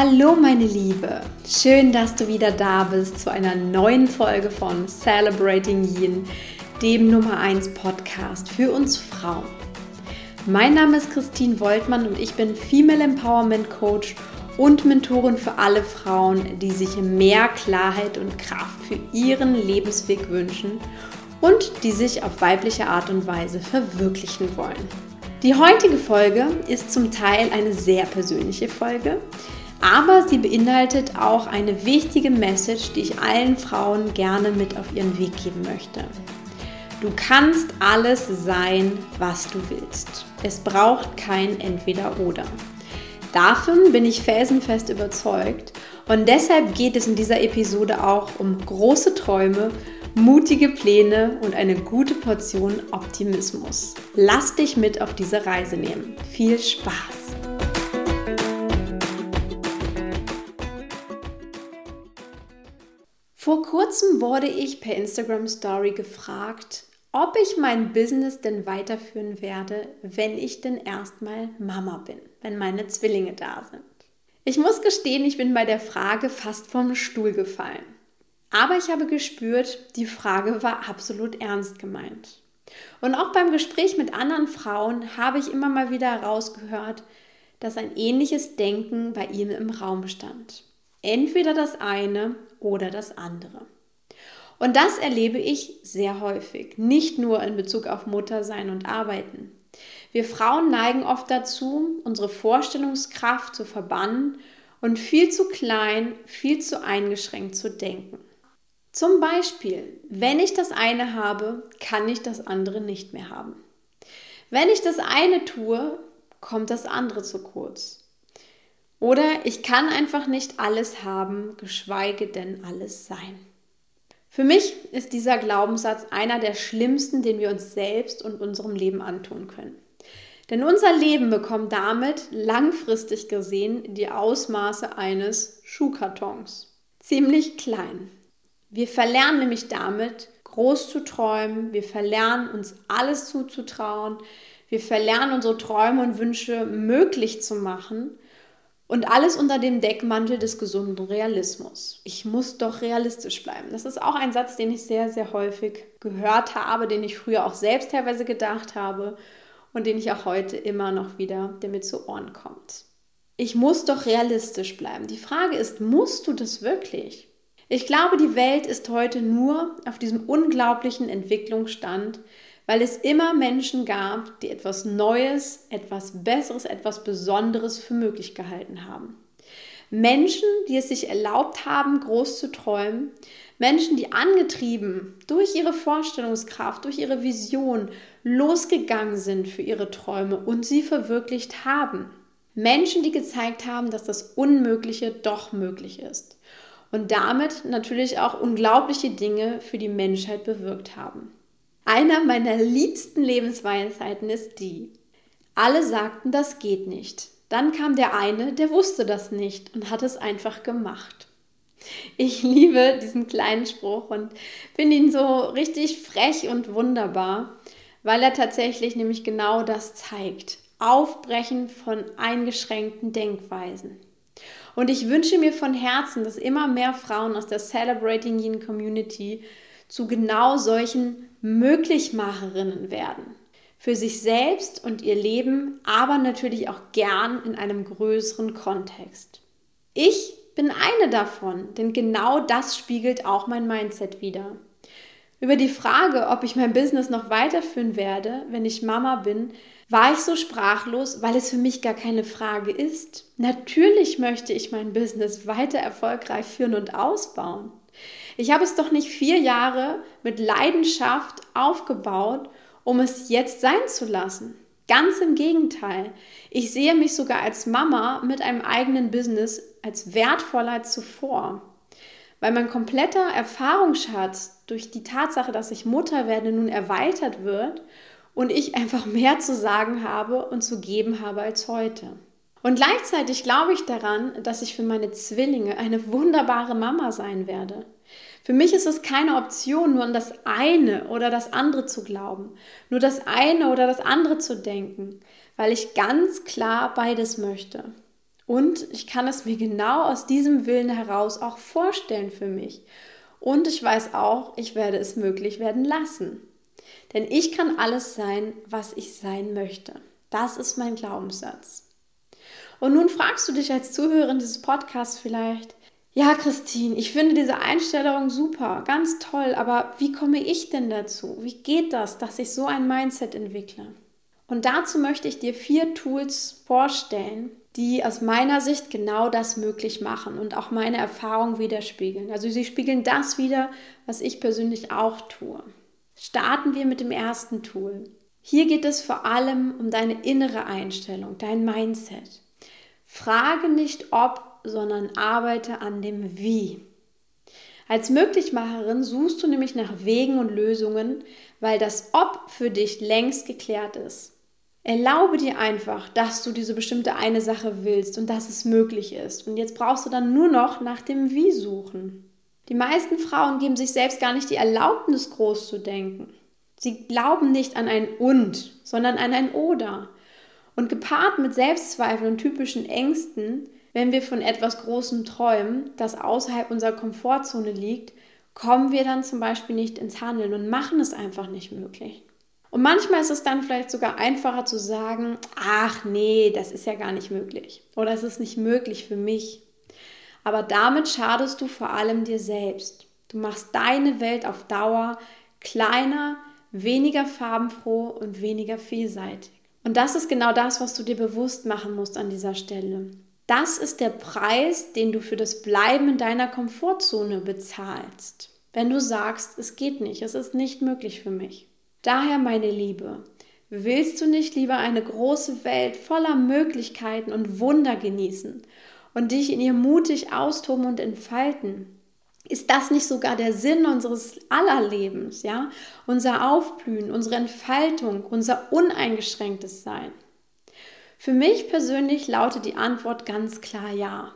Hallo meine Liebe, schön, dass du wieder da bist zu einer neuen Folge von Celebrating Yin, dem Nummer 1 Podcast für uns Frauen. Mein Name ist Christine Woltmann und ich bin Female Empowerment Coach und Mentorin für alle Frauen, die sich mehr Klarheit und Kraft für ihren Lebensweg wünschen und die sich auf weibliche Art und Weise verwirklichen wollen. Die heutige Folge ist zum Teil eine sehr persönliche Folge, aber sie beinhaltet auch eine wichtige Message, die ich allen Frauen gerne mit auf ihren Weg geben möchte. Du kannst alles sein, was du willst. Es braucht kein Entweder-Oder. Davon bin ich felsenfest überzeugt und deshalb geht es in dieser Episode auch um große Träume, mutige Pläne und eine gute Portion Optimismus. Lass dich mit auf diese Reise nehmen. Viel Spaß! Vor kurzem wurde ich per Instagram Story gefragt, ob ich mein Business denn weiterführen werde, wenn ich denn erstmal Mama bin, wenn meine Zwillinge da sind. Ich muss gestehen, ich bin bei der Frage fast vom Stuhl gefallen. Aber ich habe gespürt, die Frage war absolut ernst gemeint. Und auch beim Gespräch mit anderen Frauen habe ich immer mal wieder herausgehört, dass ein ähnliches Denken bei ihnen im Raum stand. Entweder das eine oder das andere. Und das erlebe ich sehr häufig, nicht nur in Bezug auf Muttersein und Arbeiten. Wir Frauen neigen oft dazu, unsere Vorstellungskraft zu verbannen und viel zu klein, viel zu eingeschränkt zu denken. Zum Beispiel, wenn ich das eine habe, kann ich das andere nicht mehr haben. Wenn ich das eine tue, kommt das andere zu kurz. Oder ich kann einfach nicht alles haben, geschweige denn alles sein. Für mich ist dieser Glaubenssatz einer der schlimmsten, den wir uns selbst und unserem Leben antun können. Denn unser Leben bekommt damit langfristig gesehen die Ausmaße eines Schuhkartons. Ziemlich klein. Wir verlernen nämlich damit, groß zu träumen, wir verlernen uns alles zuzutrauen, wir verlernen unsere Träume und Wünsche möglich zu machen und alles unter dem Deckmantel des gesunden Realismus. Ich muss doch realistisch bleiben. Das ist auch ein Satz, den ich sehr, sehr häufig gehört habe, den ich früher auch selbst teilweise gedacht habe und den ich auch heute immer noch wieder, der mir zu Ohren kommt. Ich muss doch realistisch bleiben. Die Frage ist, musst du das wirklich? Ich glaube, die Welt ist heute nur auf diesem unglaublichen Entwicklungsstand, weil es immer Menschen gab, die etwas Neues, etwas Besseres, etwas Besonderes für möglich gehalten haben. Menschen, die es sich erlaubt haben, groß zu träumen, Menschen, die angetrieben durch ihre Vorstellungskraft, durch ihre Vision losgegangen sind für ihre Träume und sie verwirklicht haben. Menschen, die gezeigt haben, dass das Unmögliche doch möglich ist und damit natürlich auch unglaubliche Dinge für die Menschheit bewirkt haben. Einer meiner liebsten Lebensweisheiten ist die. Alle sagten, das geht nicht. Dann kam der eine, der wusste das nicht und hat es einfach gemacht. Ich liebe diesen kleinen Spruch und finde ihn so richtig frech und wunderbar, weil er tatsächlich nämlich genau das zeigt. Aufbrechen von eingeschränkten Denkweisen. Und ich wünsche mir von Herzen, dass immer mehr Frauen aus der Celebrating Yin Community zu genau solchen Möglichmacherinnen werden. Für sich selbst und ihr Leben, aber natürlich auch gern in einem größeren Kontext. Ich bin eine davon, denn genau das spiegelt auch mein Mindset wider. Über die Frage, ob ich mein Business noch weiterführen werde, wenn ich Mama bin, war ich so sprachlos, weil es für mich gar keine Frage ist. Natürlich möchte ich mein Business weiter erfolgreich führen und ausbauen. Ich habe es doch nicht vier Jahre mit Leidenschaft aufgebaut, um es jetzt sein zu lassen. Ganz im Gegenteil. Ich sehe mich sogar als Mama mit einem eigenen Business als wertvoller als zuvor. Weil mein kompletter Erfahrungsschatz durch die Tatsache, dass ich Mutter werde, nun erweitert wird und ich einfach mehr zu sagen habe und zu geben habe als heute. Und gleichzeitig glaube ich daran, dass ich für meine Zwillinge eine wunderbare Mama sein werde. Für mich ist es keine Option, nur an das eine oder das andere zu glauben, nur das eine oder das andere zu denken, weil ich ganz klar beides möchte. Und ich kann es mir genau aus diesem Willen heraus auch vorstellen für mich. Und ich weiß auch, ich werde es möglich werden lassen. Denn ich kann alles sein, was ich sein möchte. Das ist mein Glaubenssatz. Und nun fragst du dich als Zuhörerin dieses Podcasts vielleicht, ja, Christine, ich finde diese Einstellung super, ganz toll, aber wie komme ich denn dazu? Wie geht das, dass ich so ein Mindset entwickle? Und dazu möchte ich dir vier Tools vorstellen, die aus meiner Sicht genau das möglich machen und auch meine Erfahrung widerspiegeln. Also sie spiegeln das wider, was ich persönlich auch tue. Starten wir mit dem ersten Tool. Hier geht es vor allem um deine innere Einstellung, dein Mindset. Frage nicht ob, sondern arbeite an dem Wie. Als Möglichmacherin suchst du nämlich nach Wegen und Lösungen, weil das Ob für dich längst geklärt ist. Erlaube dir einfach, dass du diese bestimmte eine Sache willst und dass es möglich ist. Und jetzt brauchst du dann nur noch nach dem Wie suchen. Die meisten Frauen geben sich selbst gar nicht die Erlaubnis, groß zu denken. Sie glauben nicht an ein Und, sondern an ein Oder. Und gepaart mit Selbstzweifeln und typischen Ängsten, wenn wir von etwas Großem träumen, das außerhalb unserer Komfortzone liegt, kommen wir dann zum Beispiel nicht ins Handeln und machen es einfach nicht möglich. Und manchmal ist es dann vielleicht sogar einfacher zu sagen, ach nee, das ist ja gar nicht möglich oder es ist nicht möglich für mich. Aber damit schadest du vor allem dir selbst. Du machst deine Welt auf Dauer kleiner, weniger farbenfroh und weniger vielseitig. Und das ist genau das, was du dir bewusst machen musst an dieser Stelle. Das ist der Preis, den du für das Bleiben in deiner Komfortzone bezahlst. Wenn du sagst, es geht nicht, es ist nicht möglich für mich. Daher, meine Liebe, willst du nicht lieber eine große Welt voller Möglichkeiten und Wunder genießen und dich in ihr mutig austoben und entfalten? Ist das nicht sogar der Sinn unseres aller Lebens, ja? Unser Aufblühen, unsere Entfaltung, unser uneingeschränktes Sein? Für mich persönlich lautet die Antwort ganz klar ja.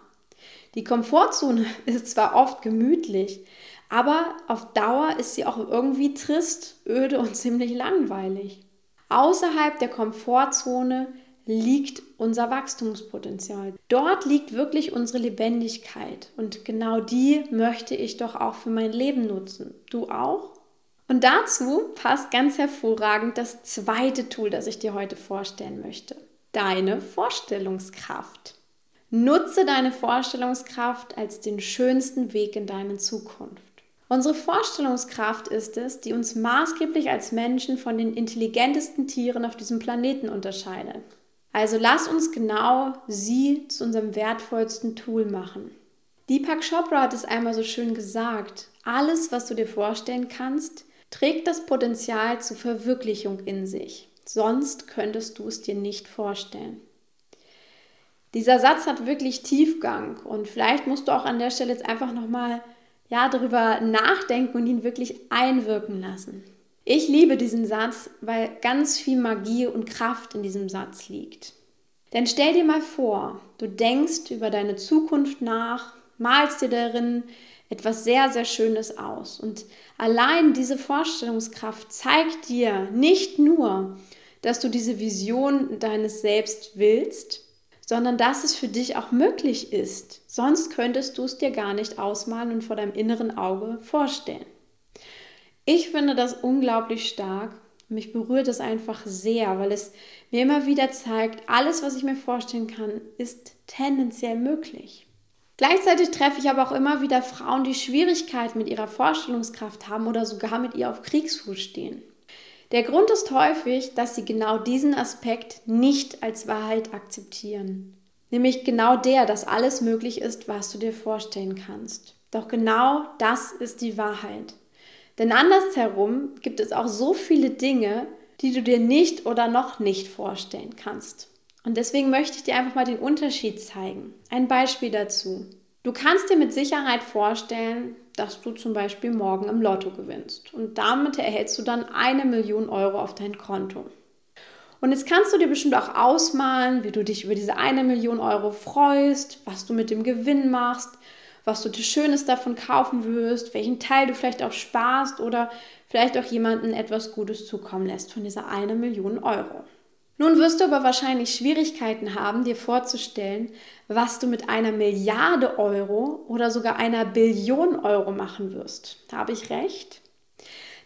Die Komfortzone ist zwar oft gemütlich, aber auf Dauer ist sie auch irgendwie trist, öde und ziemlich langweilig. Außerhalb der Komfortzone liegt unser Wachstumspotenzial. Dort liegt wirklich unsere Lebendigkeit und genau die möchte ich doch auch für mein Leben nutzen. Du auch? Und dazu passt ganz hervorragend das zweite Tool, das ich dir heute vorstellen möchte. Deine Vorstellungskraft. Nutze deine Vorstellungskraft als den schönsten Weg in deine Zukunft. Unsere Vorstellungskraft ist es, die uns maßgeblich als Menschen von den intelligentesten Tieren auf diesem Planeten unterscheidet. Also lass uns genau sie zu unserem wertvollsten Tool machen. Deepak Chopra hat es einmal so schön gesagt, alles, was du dir vorstellen kannst, trägt das Potenzial zur Verwirklichung in sich. Sonst könntest du es dir nicht vorstellen. Dieser Satz hat wirklich Tiefgang und vielleicht musst du auch an der Stelle jetzt einfach nochmal ja, darüber nachdenken und ihn wirklich einwirken lassen. Ich liebe diesen Satz, weil ganz viel Magie und Kraft in diesem Satz liegt. Denn stell dir mal vor, du denkst über deine Zukunft nach, malst dir darin etwas sehr, sehr Schönes aus. Und allein diese Vorstellungskraft zeigt dir nicht nur, dass du diese Vision deines Selbst willst, sondern dass es für dich auch möglich ist. Sonst könntest du es dir gar nicht ausmalen und vor deinem inneren Auge vorstellen. Ich finde das unglaublich stark. Mich berührt es einfach sehr, weil es mir immer wieder zeigt, alles, was ich mir vorstellen kann, ist tendenziell möglich. Gleichzeitig treffe ich aber auch immer wieder Frauen, die Schwierigkeiten mit ihrer Vorstellungskraft haben oder sogar mit ihr auf Kriegsfuß stehen. Der Grund ist häufig, dass sie genau diesen Aspekt nicht als Wahrheit akzeptieren. Nämlich genau der, dass alles möglich ist, was du dir vorstellen kannst. Doch genau das ist die Wahrheit. Denn andersherum gibt es auch so viele Dinge, die du dir nicht oder noch nicht vorstellen kannst. Und deswegen möchte ich dir einfach mal den Unterschied zeigen. Ein Beispiel dazu. Du kannst dir mit Sicherheit vorstellen, dass du zum Beispiel morgen im Lotto gewinnst. Und damit erhältst du dann eine Million Euro auf dein Konto. Und jetzt kannst du dir bestimmt auch ausmalen, wie du dich über diese eine Million Euro freust, was du mit dem Gewinn machst, was du dir Schönes davon kaufen wirst, welchen Teil du vielleicht auch sparst oder vielleicht auch jemandem etwas Gutes zukommen lässt von dieser eine Million Euro. Nun wirst du aber wahrscheinlich Schwierigkeiten haben, dir vorzustellen, was du mit einer Milliarde Euro oder sogar einer Billion Euro machen wirst. Habe ich recht?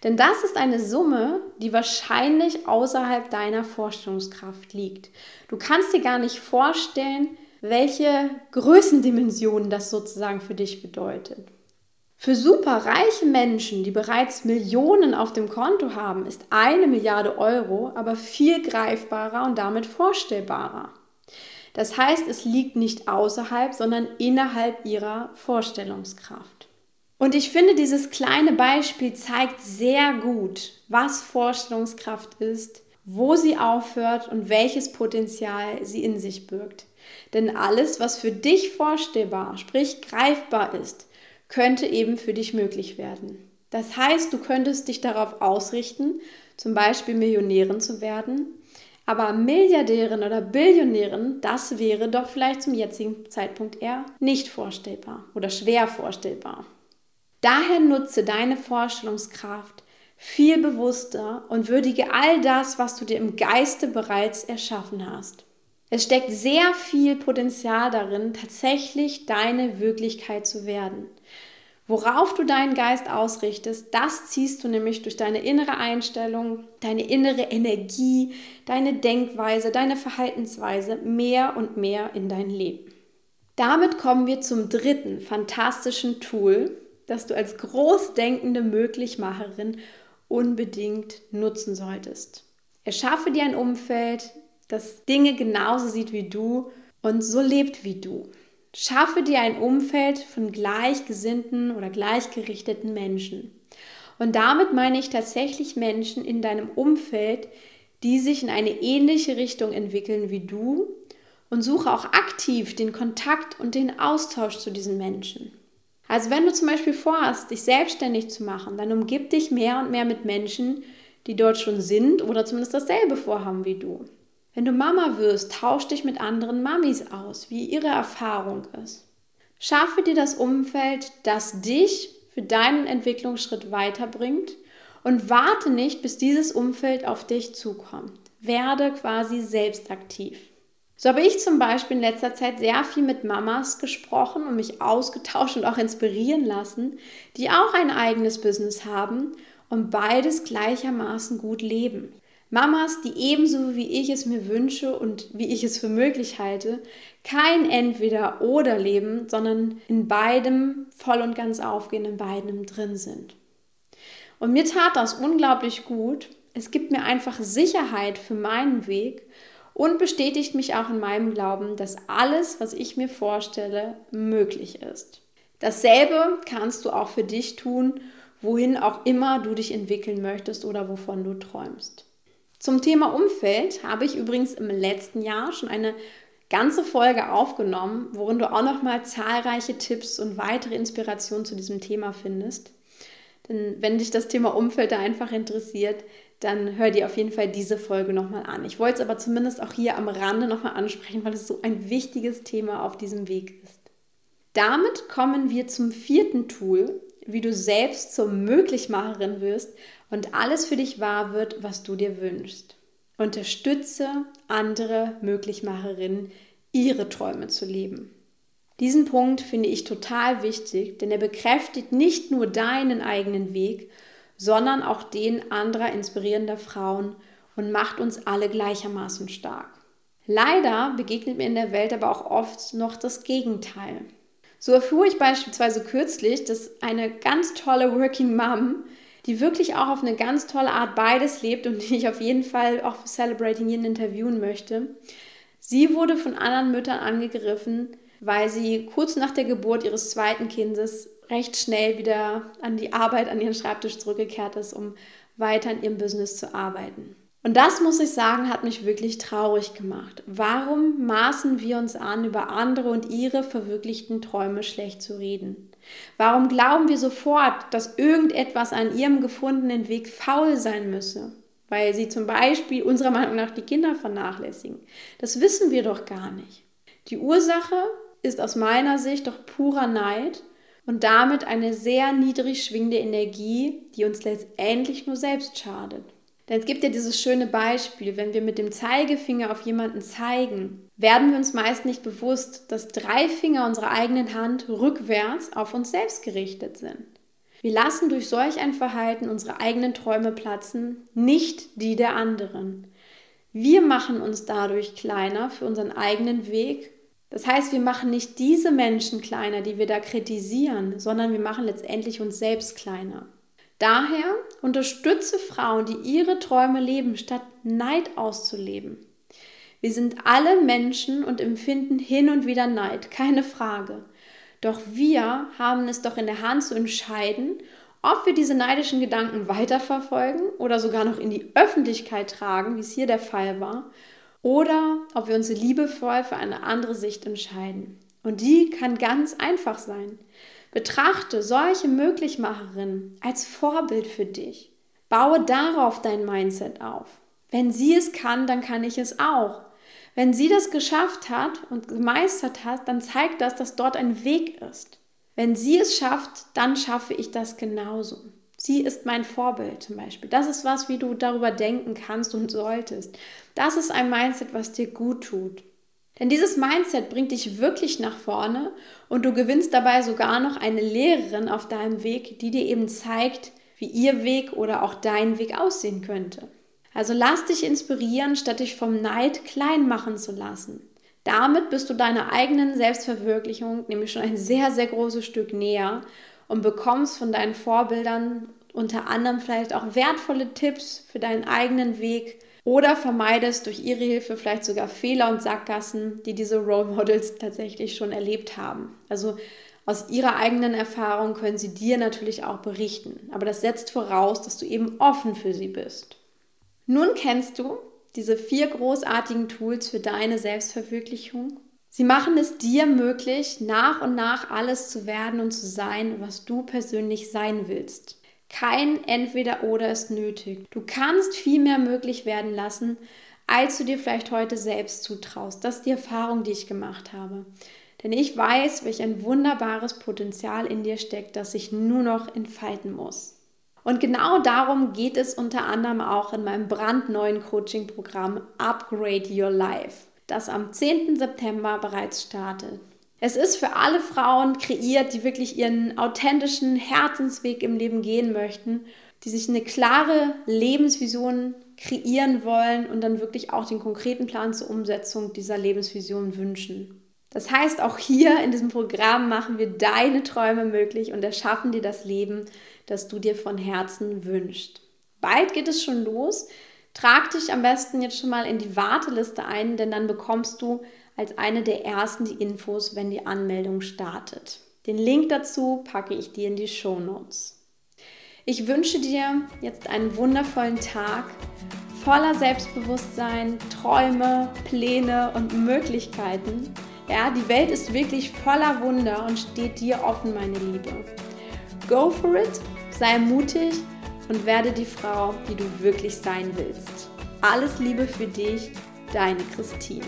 Denn das ist eine Summe, die wahrscheinlich außerhalb deiner Vorstellungskraft liegt. Du kannst dir gar nicht vorstellen, welche Größendimensionen das sozusagen für dich bedeutet. Für superreiche Menschen, die bereits Millionen auf dem Konto haben, ist eine Milliarde Euro aber viel greifbarer und damit vorstellbarer. Das heißt, es liegt nicht außerhalb, sondern innerhalb ihrer Vorstellungskraft. Und ich finde, dieses kleine Beispiel zeigt sehr gut, was Vorstellungskraft ist, wo sie aufhört und welches Potenzial sie in sich birgt. Denn alles, was für dich vorstellbar, sprich greifbar ist, könnte eben für dich möglich werden. Das heißt, du könntest dich darauf ausrichten, zum Beispiel Millionärin zu werden, aber Milliardärin oder Billionärin, das wäre doch vielleicht zum jetzigen Zeitpunkt eher nicht vorstellbar oder schwer vorstellbar. Daher nutze deine Vorstellungskraft viel bewusster und würdige all das, was du dir im Geiste bereits erschaffen hast. Es steckt sehr viel Potenzial darin, tatsächlich deine Wirklichkeit zu werden. Worauf du deinen Geist ausrichtest, das ziehst du nämlich durch deine innere Einstellung, deine innere Energie, deine Denkweise, deine Verhaltensweise mehr und mehr in dein Leben. Damit kommen wir zum dritten fantastischen Tool, das du als großdenkende Möglichmacherin unbedingt nutzen solltest. Erschaffe dir ein Umfeld, das Dinge genauso sieht wie du und so lebt wie du. Schaffe dir ein Umfeld von gleichgesinnten oder gleichgerichteten Menschen. Und damit meine ich tatsächlich Menschen in deinem Umfeld, die sich in eine ähnliche Richtung entwickeln wie du und suche auch aktiv den Kontakt und den Austausch zu diesen Menschen. Also wenn du zum Beispiel vorhast, dich selbstständig zu machen, dann umgib dich mehr und mehr mit Menschen, die dort schon sind oder zumindest dasselbe vorhaben wie du. Wenn du Mama wirst, tausch dich mit anderen Mamis aus, wie ihre Erfahrung ist. Schaffe dir das Umfeld, das dich für deinen Entwicklungsschritt weiterbringt und warte nicht, bis dieses Umfeld auf dich zukommt. Werde quasi selbst aktiv. So habe ich zum Beispiel in letzter Zeit sehr viel mit Mamas gesprochen und mich ausgetauscht und auch inspirieren lassen, die auch ein eigenes Business haben und beides gleichermaßen gut leben. Mamas, die ebenso wie ich es mir wünsche und wie ich es für möglich halte, kein Entweder-Oder leben, sondern in beidem voll und ganz aufgehen, in beidem drin sind. Und mir tat das unglaublich gut. Es gibt mir einfach Sicherheit für meinen Weg und bestätigt mich auch in meinem Glauben, dass alles, was ich mir vorstelle, möglich ist. Dasselbe kannst du auch für dich tun, wohin auch immer du dich entwickeln möchtest oder wovon du träumst. Zum Thema Umfeld habe ich übrigens im letzten Jahr schon eine ganze Folge aufgenommen, worin du auch noch mal zahlreiche Tipps und weitere Inspirationen zu diesem Thema findest. Denn wenn dich das Thema Umfeld da einfach interessiert, dann hör dir auf jeden Fall diese Folge nochmal an. Ich wollte es aber zumindest auch hier am Rande nochmal ansprechen, weil es so ein wichtiges Thema auf diesem Weg ist. Damit kommen wir zum vierten Tool, wie du selbst zur Möglichmacherin wirst und alles für dich wahr wird, was du dir wünschst. Unterstütze andere Möglichmacherinnen, ihre Träume zu leben. Diesen Punkt finde ich total wichtig, denn er bekräftigt nicht nur deinen eigenen Weg, sondern auch den anderer inspirierender Frauen und macht uns alle gleichermaßen stark. Leider begegnet mir in der Welt aber auch oft noch das Gegenteil. So erfuhr ich beispielsweise kürzlich, dass eine ganz tolle Working Mom die wirklich auch auf eine ganz tolle Art beides lebt und die ich auf jeden Fall auch für Celebrating Yin interviewen möchte. Sie wurde von anderen Müttern angegriffen, weil sie kurz nach der Geburt ihres zweiten Kindes recht schnell wieder an die Arbeit, an ihren Schreibtisch zurückgekehrt ist, um weiter in ihrem Business zu arbeiten. Und das, muss ich sagen, hat mich wirklich traurig gemacht. Warum maßen wir uns an, über andere und ihre verwirklichten Träume schlecht zu reden? Warum glauben wir sofort, dass irgendetwas an ihrem gefundenen Weg faul sein müsse? Weil sie zum Beispiel unserer Meinung nach die Kinder vernachlässigen. Das wissen wir doch gar nicht. Die Ursache ist aus meiner Sicht doch purer Neid und damit eine sehr niedrig schwingende Energie, die uns letztendlich nur selbst schadet. Denn es gibt ja dieses schöne Beispiel, wenn wir mit dem Zeigefinger auf jemanden zeigen, werden wir uns meist nicht bewusst, dass drei Finger unserer eigenen Hand rückwärts auf uns selbst gerichtet sind. Wir lassen durch solch ein Verhalten unsere eigenen Träume platzen, nicht die der anderen. Wir machen uns dadurch kleiner für unseren eigenen Weg. Das heißt, wir machen nicht diese Menschen kleiner, die wir da kritisieren, sondern wir machen letztendlich uns selbst kleiner. Daher unterstütze Frauen, die ihre Träume leben, statt Neid auszuleben. Wir sind alle Menschen und empfinden hin und wieder Neid, keine Frage. Doch wir haben es doch in der Hand zu entscheiden, ob wir diese neidischen Gedanken weiterverfolgen oder sogar noch in die Öffentlichkeit tragen, wie es hier der Fall war, oder ob wir uns liebevoll für eine andere Sicht entscheiden. Und die kann ganz einfach sein. Betrachte solche Möglichmacherinnen als Vorbild für dich. Baue darauf dein Mindset auf. Wenn sie es kann, dann kann ich es auch. Wenn sie das geschafft hat und gemeistert hat, dann zeigt das, dass dort ein Weg ist. Wenn sie es schafft, dann schaffe ich das genauso. Sie ist mein Vorbild zum Beispiel. Das ist was, wie du darüber denken kannst und solltest. Das ist ein Mindset, was dir gut tut. Denn dieses Mindset bringt dich wirklich nach vorne und du gewinnst dabei sogar noch eine Lehrerin auf deinem Weg, die dir eben zeigt, wie ihr Weg oder auch dein Weg aussehen könnte. Also lass dich inspirieren, statt dich vom Neid klein machen zu lassen. Damit bist du deiner eigenen Selbstverwirklichung nämlich schon ein sehr, sehr großes Stück näher und bekommst von deinen Vorbildern unter anderem vielleicht auch wertvolle Tipps für deinen eigenen Weg oder vermeidest durch ihre Hilfe vielleicht sogar Fehler und Sackgassen, die diese Role Models tatsächlich schon erlebt haben. Also aus ihrer eigenen Erfahrung können sie dir natürlich auch berichten, aber das setzt voraus, dass du eben offen für sie bist. Nun kennst du diese vier großartigen Tools für deine Selbstverwirklichung. Sie machen es dir möglich, nach und nach alles zu werden und zu sein, was du persönlich sein willst. Kein Entweder-Oder ist nötig. Du kannst viel mehr möglich werden lassen, als du dir vielleicht heute selbst zutraust. Das ist die Erfahrung, die ich gemacht habe. Denn ich weiß, welch ein wunderbares Potenzial in dir steckt, das sich nur noch entfalten muss. Und genau darum geht es unter anderem auch in meinem brandneuen Coaching-Programm Upgrade Your Life, das am 10. September bereits startet. Es ist für alle Frauen kreiert, die wirklich ihren authentischen Herzensweg im Leben gehen möchten, die sich eine klare Lebensvision kreieren wollen und dann wirklich auch den konkreten Plan zur Umsetzung dieser Lebensvision wünschen. Das heißt, auch hier in diesem Programm machen wir deine Träume möglich und erschaffen dir das Leben, das du dir von Herzen wünschst. Bald geht es schon los. Trag dich am besten jetzt schon mal in die Warteliste ein, denn dann bekommst du als eine der ersten die Infos, wenn die Anmeldung startet. Den Link dazu packe ich dir in die Show Notes. Ich wünsche dir jetzt einen wundervollen Tag voller Selbstbewusstsein, Träume, Pläne und Möglichkeiten. Ja, die Welt ist wirklich voller Wunder und steht dir offen, meine Liebe. Go for it, sei mutig und werde die Frau, die du wirklich sein willst. Alles Liebe für dich, deine Christine.